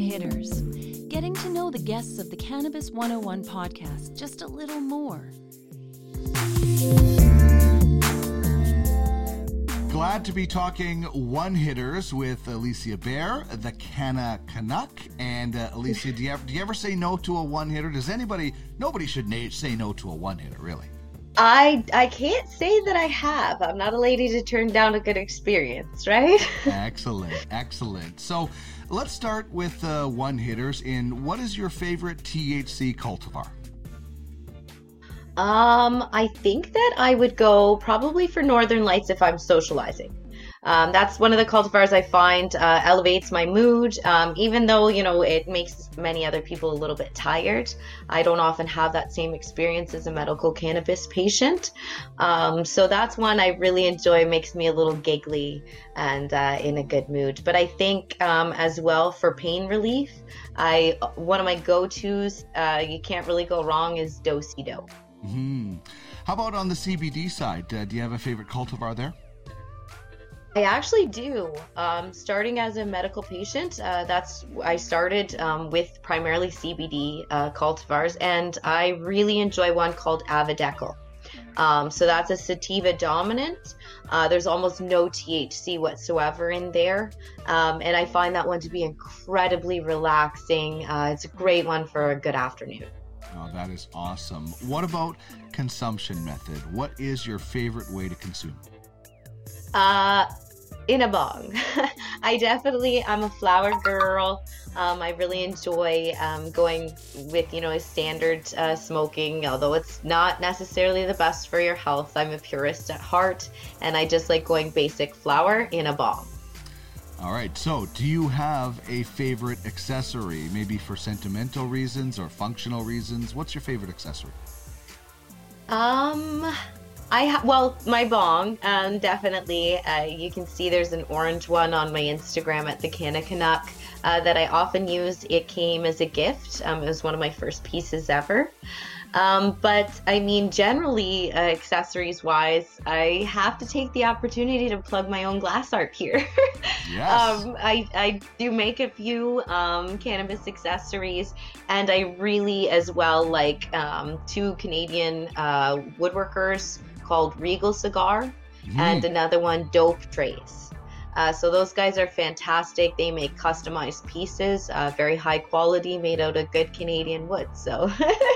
This is One Hitters, getting to know the guests of the Cannabis 101 podcast just a little more. Glad to be talking one hitters with Alysia Bear, the Canna Canuck. And uh, Alysia, do you, ever, do you ever say no to a one hitter? Does anybody, nobody should na- say no to a one hitter, really? I I can't say that I have. I'm not a lady to turn down a good experience, right? excellent, excellent. So let's start with uh, one hitters. In what is your favorite THC cultivar? Um, I think that I would go probably for Northern Lights if I'm socializing. Um, that's one of the cultivars I find uh, elevates my mood. Um, even though you know it makes many other people a little bit tired, I don't often have that same experience as a medical cannabis patient. Um, so that's one I really enjoy. Makes me a little giggly and uh, in a good mood. But I think um, as well for pain relief, I one of my go-tos. Uh, you can't really go wrong is Do-si Do. Mm-hmm. How about on the CBD side? Uh, do you have a favorite cultivar there? I actually do. Um, starting as a medical patient, uh, that's I started um, with primarily CBD uh, cultivars, and I really enjoy one called Avidekel. Um, so that's a sativa dominant. Uh, there's almost no THC whatsoever in there, um, and I find that one to be incredibly relaxing. Uh, it's a great one for a good afternoon. Oh, that is awesome. What about consumption method? What is your favorite way to consume? Uh, in a bong. I definitely, I'm a flower girl. Um, I really enjoy um, going with, you know, a standard uh, smoking, although it's not necessarily the best for your health. I'm a purist at heart, and I just like going basic flower in a bong. All right. So, do you have a favorite accessory, maybe for sentimental reasons or functional reasons? What's your favorite accessory? Um, I ha- well, my bong, um, definitely. Uh, you can see there's an orange one on my Instagram at the Canna Canuck uh, that I often use. It came as a gift. Um, it was one of my first pieces ever. Um, but I mean, generally, uh, accessories wise, I have to take the opportunity to plug my own glass art here. yes. Um, I, I do make a few um, cannabis accessories, and I really, as well, like um, two Canadian uh, woodworkers called Regal Cigar mm. and another one, Dope Trace. Uh, so those guys are fantastic. They make customized pieces, uh, very high quality, made out of good Canadian wood. So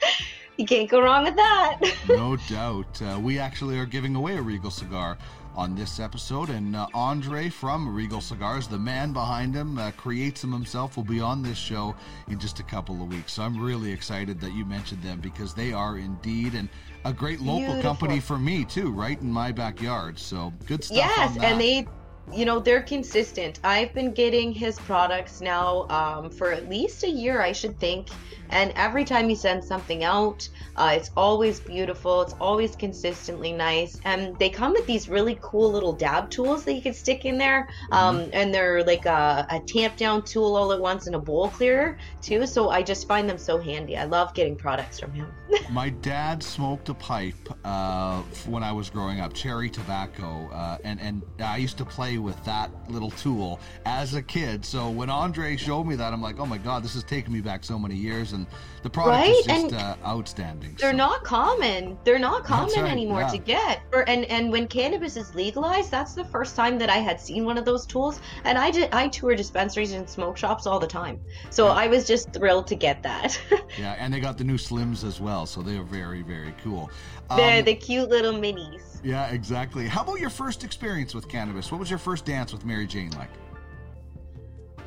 you can't go wrong with that. no doubt. Uh, we actually are giving away a Regal cigar on this episode. And uh, Andre from Regal Cigars, the man behind him, uh, creates them himself, will be on this show in just a couple of weeks. So I'm really excited that you mentioned them because they are indeed and a great local Beautiful. company for me too, right in my backyard. So good stuff. Yes, and they you know they're consistent. I've been getting his products now um, for at least a year i should think. And every time he sends something out uh, it's always beautiful. It's always consistently nice. And they come with these really cool little dab tools that you can stick in there um, mm-hmm. and they're like a, a, tamp down tool all at once and a bowl clearer too. So i just find them so handy. I love getting products from him. My dad smoked a pipe uh, when i was growing up cherry tobacco uh, and, and i used to play with that little tool as a kid so when andre showed me that i'm like oh my god this has taken me back so many years and the product right? is just uh, outstanding. They're so. not common. They're not common right, anymore yeah. to get. and and when cannabis is legalized, that's the first time that I had seen one of those tools. And I did I tour dispensaries and smoke shops all the time, so yeah. I was just thrilled to get that. yeah, and they got the new slims as well, so they are very very cool. Um, They're the cute little minis. Yeah, exactly. How about your first experience with cannabis? What was your first dance with Mary Jane like?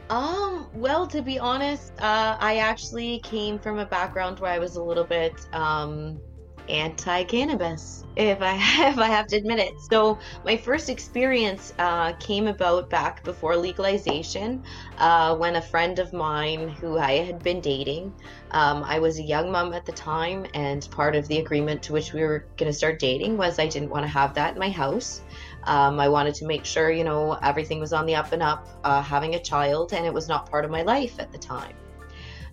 Um, well, to be honest, uh, I actually came from a background where I was a little bit um, anti-cannabis, if I if I have to admit it. So my first experience uh, came about back before legalization, uh, when a friend of mine who I had been dating, um, I was a young mom at the time, and part of the agreement to which we were going to start dating was I didn't want to have that in my house. Um, I wanted to make sure, you know, everything was on the up and up, uh, having a child, and it was not part of my life at the time.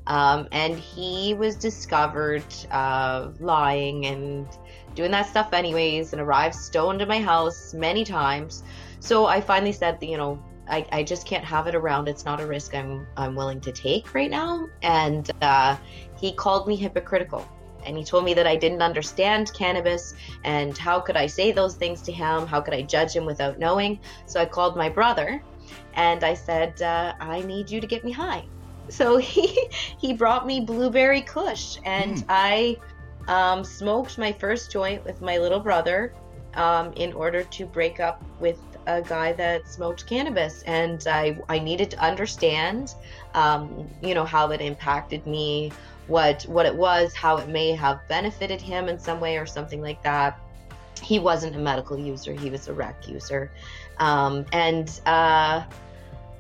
Um, and he was discovered uh, lying and doing that stuff anyways, and arrived stoned at my house many times. So I finally said, you know, I, I just can't have it around. It's not a risk I'm I'm willing to take right now. And uh, he called me hypocritical. And he told me that I didn't understand cannabis and how could I say those things to him? How could I judge him without knowing? So I called my brother and I said, uh, I need you to get me high. So he he brought me blueberry kush and mm. I um, smoked my first joint with my little brother um, in order to break up with a guy that smoked cannabis, and I I needed to understand, um, you know, how it impacted me, what what it was, how it may have benefited him in some way or something like that. He wasn't a medical user; he was a rec user, um, and. Uh,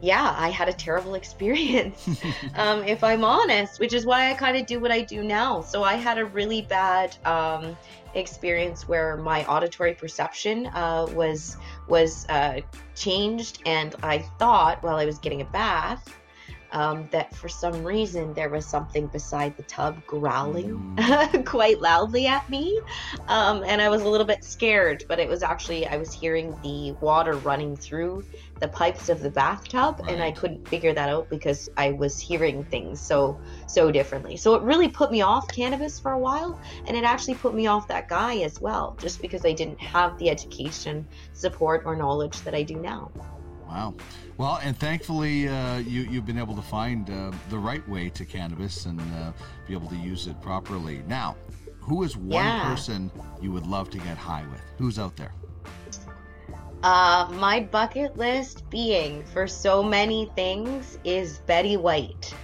yeah, I had a terrible experience, um, if I'm honest, which is why I kind of do what I do now. So I had a really bad um, experience where my auditory perception uh, was was uh, changed, and I thought while I was getting a bath um, that for some reason there was something beside the tub growling mm. quite loudly at me. Um, and I was a little bit scared, but it was actually, I was hearing the water running through the pipes of the bathtub right. and I couldn't figure that out because I was hearing things so, so differently. So it really put me off cannabis for a while. And it actually put me off that guy as well, just because I didn't have the education, support, or knowledge that I do now. Wow. Well, and thankfully, uh, you, you've been able to find uh, the right way to cannabis and uh, be able to use it properly. Now, who is one yeah. person you would love to get high with? Who's out there? Uh, my bucket list being for so many things is Betty White.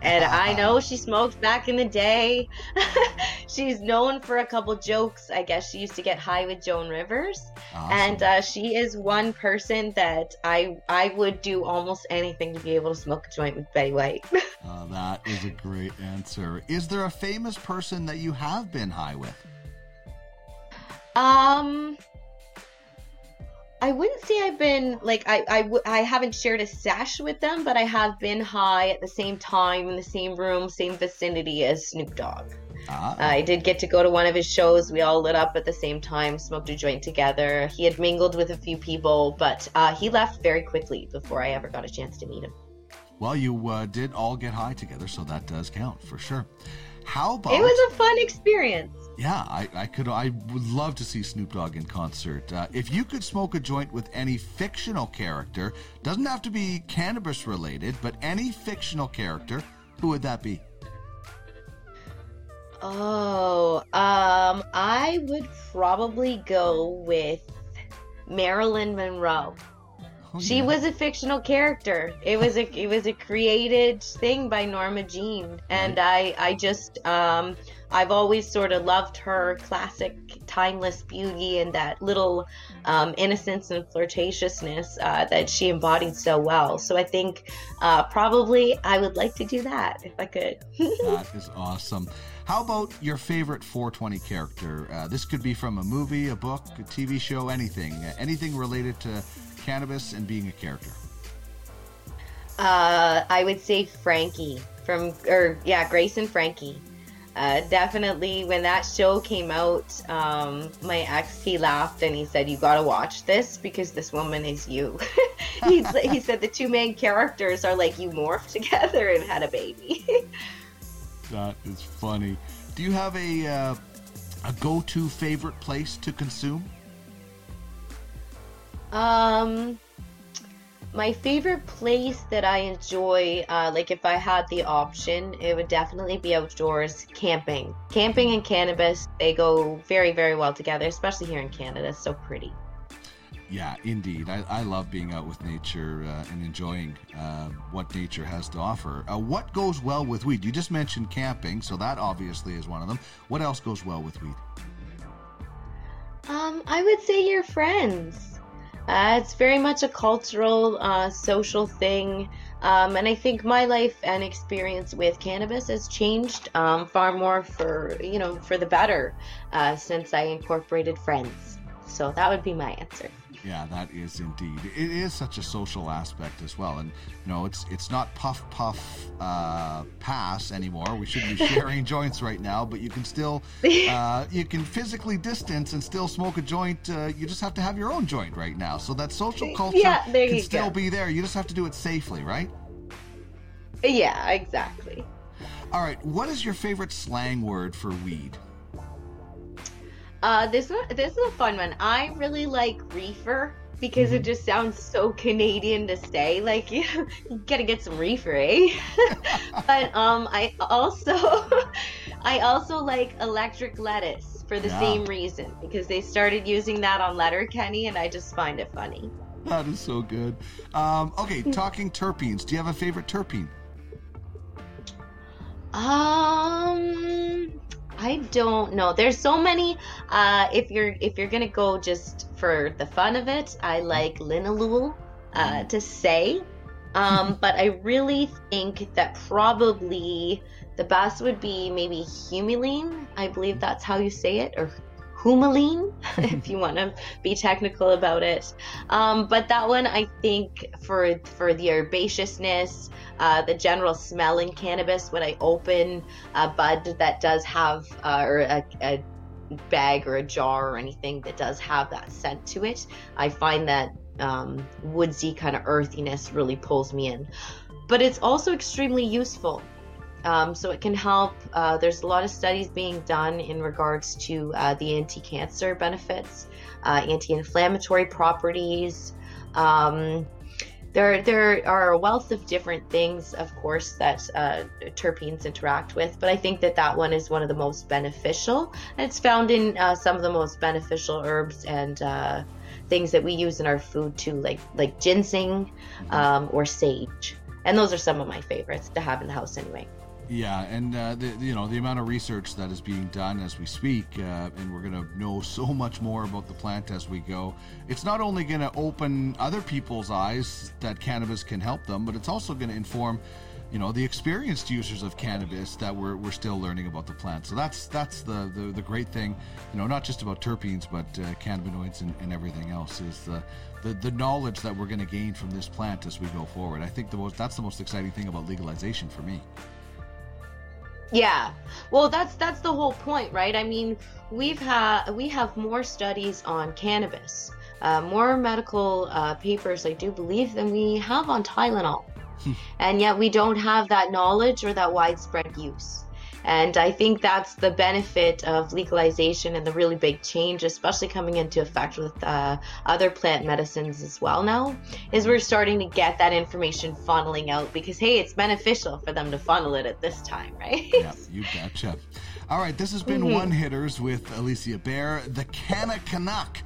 And I know she smoked back in the day. She's known for a couple jokes. I guess she used to get high with Joan Rivers. Awesome. And uh, she is one person that I I would do almost anything to be able to smoke a joint with Betty White. uh, that is a great answer. Is there a famous person that you have been high with? Um, I wouldn't say I've been like I I, w- I haven't shared a sesh with them, but I have been high at the same time in the same room, same vicinity as Snoop Dogg. Ah. I did get to go to one of his shows. We all lit up at the same time, smoked a joint together. He had mingled with a few people, but uh, he left very quickly before I ever got a chance to meet him. Well, you uh, did all get high together, so that does count for sure. How about? It was a fun experience. Yeah, I, I could. I would love to see Snoop Dogg in concert. Uh, if you could smoke a joint with any fictional character, doesn't have to be cannabis related, but any fictional character, who would that be? Oh, um, I would probably go with Marilyn Monroe. Oh, she was a fictional character. It was a it was a created thing by Norma Jean, and. I I just um I've always sort of loved her classic, timeless beauty and that little um, innocence and flirtatiousness uh, that she embodied so well. So I think uh, probably I would like to do that if I could. that is awesome. How about your favorite 420 character? Uh, this could be from a movie, a book, a TV show, anything. Uh, anything related to cannabis and being a character. Uh, I would say Frankie from, or yeah, Grace and Frankie. Uh, definitely, when that show came out, um, my ex he laughed and he said, "You gotta watch this because this woman is you." he, he said the two main characters are like you morphed together and had a baby. that is funny. Do you have a uh, a go to favorite place to consume? Um, my favorite place that I enjoy, uh, like if I had the option, it would definitely be outdoors camping. Camping and cannabis, they go very, very well together, especially here in Canada. It's so pretty. Yeah, indeed. I, I love being out with nature uh, and enjoying uh, what nature has to offer. Uh, what goes well with weed? You just mentioned camping, so that obviously is one of them. What else goes well with weed? Um, I would say your friends uh, it's very much a cultural, uh, social thing. Um, and I think my life and experience with cannabis has changed um, far more for, you know, for the better uh, since I incorporated friends. So that would be my answer. Yeah, that is indeed. It is such a social aspect as well, and you know, it's it's not puff puff uh, pass anymore. We shouldn't be sharing joints right now, but you can still uh, you can physically distance and still smoke a joint. Uh, you just have to have your own joint right now, so that social culture Yeah, can still go. be there. You just have to do it safely, right? Yeah, exactly. All right. What is your favorite slang word for weed? Uh, this one, this is a fun one. I really like reefer because it just sounds so Canadian to say. Like you, you gotta get some reefer, eh? but um, I also, I also like electric lettuce for the Yeah. same reason because they started using that on Letterkenny, and I just find it funny. That is so good. Um, okay, talking terpenes. Do you have a favorite terpene? Um, I don't know. There's so many. Uh, if you're if you're gonna go just for the fun of it, I like linalool uh, to say. Um, but I really think that probably the best would be maybe humulene. I believe that's how you say it, or humaline, if you want to be technical about it. Um, but that one, I think, for for the herbaceousness, uh, the general smell in cannabis, when I open a bud that does have, uh, or a, a bag or a jar or anything that does have that scent to it, I find that um, woodsy kind of earthiness really pulls me in. But it's also extremely useful. Um, so it can help. Uh, there's a lot of studies being done in regards to uh, the anti-cancer benefits, uh, anti-inflammatory properties. Um, there, there are a wealth of different things, of course, that uh, terpenes interact with, but I think that that one is one of the most beneficial. And it's found in uh, some of the most beneficial herbs and uh, things that we use in our food too, like like ginseng um, or sage. And those are some of my favorites to have in the house anyway. Yeah, and uh, the, you know the amount of research that is being done as we speak, uh, and we're going to know so much more about the plant as we go. It's not only going to open other people's eyes that cannabis can help them, but it's also going to inform, you know, the experienced users of cannabis that we're, we're still learning about the plant. So that's that's the, the the great thing, you know, not just about terpenes, but uh, cannabinoids and, and everything else is the, the the knowledge that we're going to gain from this plant as we go forward. I think the most that's the most exciting thing about legalization for me. Yeah. Well, that's that's the whole point, right? I mean, we've had we have more studies on cannabis, uh, more medical uh, papers, I do believe, than we have on Tylenol, and yet we don't have that knowledge or that widespread use. And I think that's the benefit of legalization and the really big change, especially coming into effect with uh, other plant medicines as well now, is we're starting to get that information funneling out because, hey, it's beneficial for them to funnel it at this time, right? yeah, you betcha. All right, this has been Mhm. One Hitters with Alysia Bear, the Canna Canuck.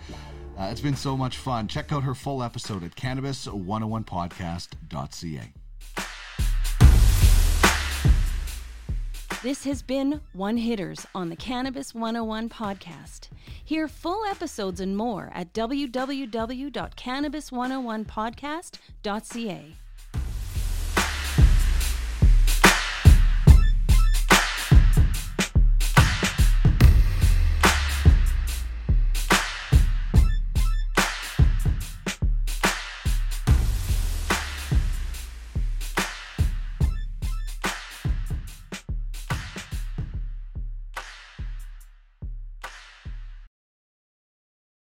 Uh, it's been so much fun. Check out her full episode at cannabis101podcast.ca. This has been One Hitters on the Cannabis 101 podcast. Hear full episodes and more at www.cannabis101podcast.ca.